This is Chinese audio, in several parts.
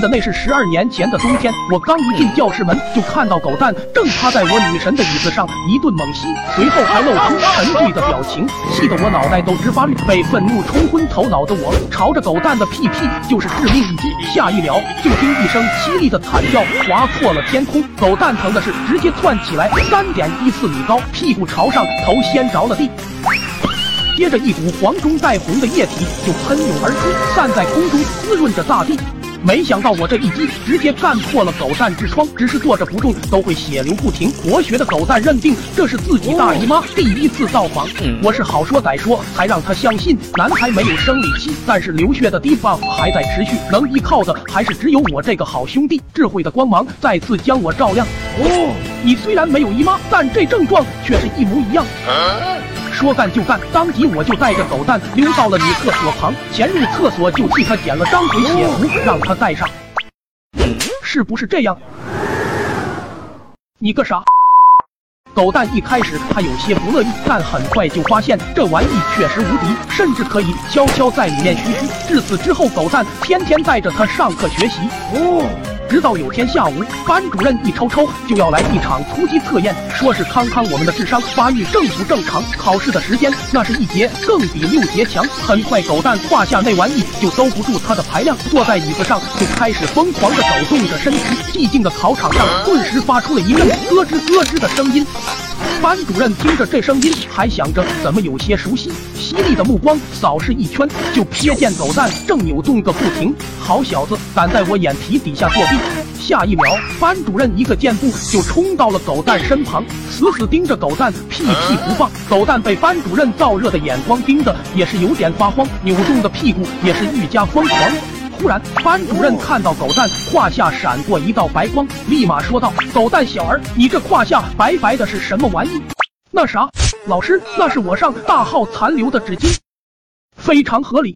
的那是十二年前的冬天，我刚一进教室门，就看到狗蛋正趴在我女神的椅子上一顿猛吸，随后还露出沉醉的表情，气得我脑袋都直发绿。被愤怒冲昏头脑的我，朝着狗蛋的屁屁就是致命一击，下一秒就听一声凄厉的惨叫划破了天空，狗蛋疼的是直接窜起来，三点一四米高，屁股朝上，头先着了地。接着，一股黄中带红的液体就喷涌而出，散在空中，滋润着大地。没想到我这一击直接干破了狗蛋痔疮，只是坐着不动都会血流不停。博学的狗蛋认定这是自己大姨妈第一次造访，我是好说歹说，才让他相信男孩没有生理期，但是流血的地方还在持续，能依靠的还是只有我这个好兄弟。智慧的光芒再次将我照亮。哦，你虽然没有姨妈，但这症状却是一模一样。说干就干，当即我就带着狗蛋溜到了女厕所旁，潜入厕所就替他捡了张回血符，让他带上。是不是这样？你个傻！狗蛋一开始他有些不乐意，但很快就发现这玩意确实无敌，甚至可以悄悄在里面嘘嘘。自此之后，狗蛋天天带着他上课学习。哦。直到有天下午，班主任一抽抽就要来一场突击测验，说是康康我们的智商发育正不正常。考试的时间那是一节更比六节强。很快，狗蛋胯下那玩意就兜不住他的排量，坐在椅子上就开始疯狂的抖动着身体。寂静的考场上顿时发出了一阵咯吱咯吱的声音。班主任听着这声音，还想着怎么有些熟悉，犀利的目光扫视一圈，就瞥见狗蛋正扭动个不停。好小子，敢在我眼皮底下作弊！下一秒，班主任一个箭步就冲到了狗蛋身旁，死死盯着狗蛋屁屁不放。狗蛋被班主任燥热的眼光盯得也是有点发慌，扭动的屁股也是愈加疯狂。突然，班主任看到狗蛋胯下闪过一道白光，立马说道：“狗蛋小儿，你这胯下白白的是什么玩意？”那啥，老师，那是我上大号残留的纸巾，非常合理。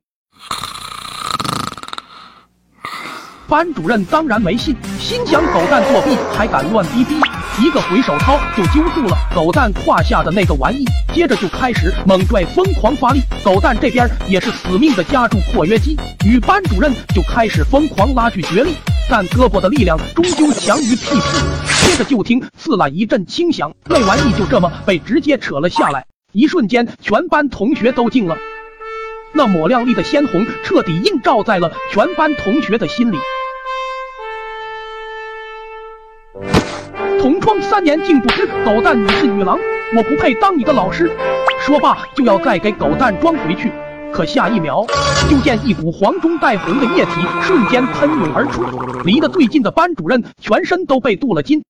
班主任当然没信，心想狗蛋作弊还敢乱逼逼。一个回手掏就揪住了狗蛋胯下的那个玩意，接着就开始猛拽，疯狂发力。狗蛋这边也是死命的夹住括约肌，与班主任就开始疯狂拉锯角力。但胳膊的力量终究强于屁屁。接着就听刺啦一阵轻响，那玩意就这么被直接扯了下来。一瞬间，全班同学都静了，那抹亮丽的鲜红彻底映照在了全班同学的心里。窗三年竟不知狗蛋你是女郎，我不配当你的老师。说罢就要再给狗蛋装回去，可下一秒就见一股黄中带红的液体瞬间喷涌而出，离得最近的班主任全身都被镀了金。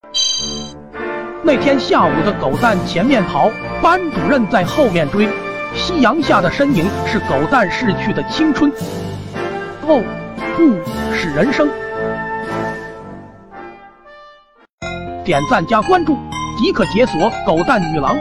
那天下午的狗蛋前面跑，班主任在后面追，夕阳下的身影是狗蛋逝去的青春。哦，不是人生。点赞加关注，即可解锁狗蛋女郎。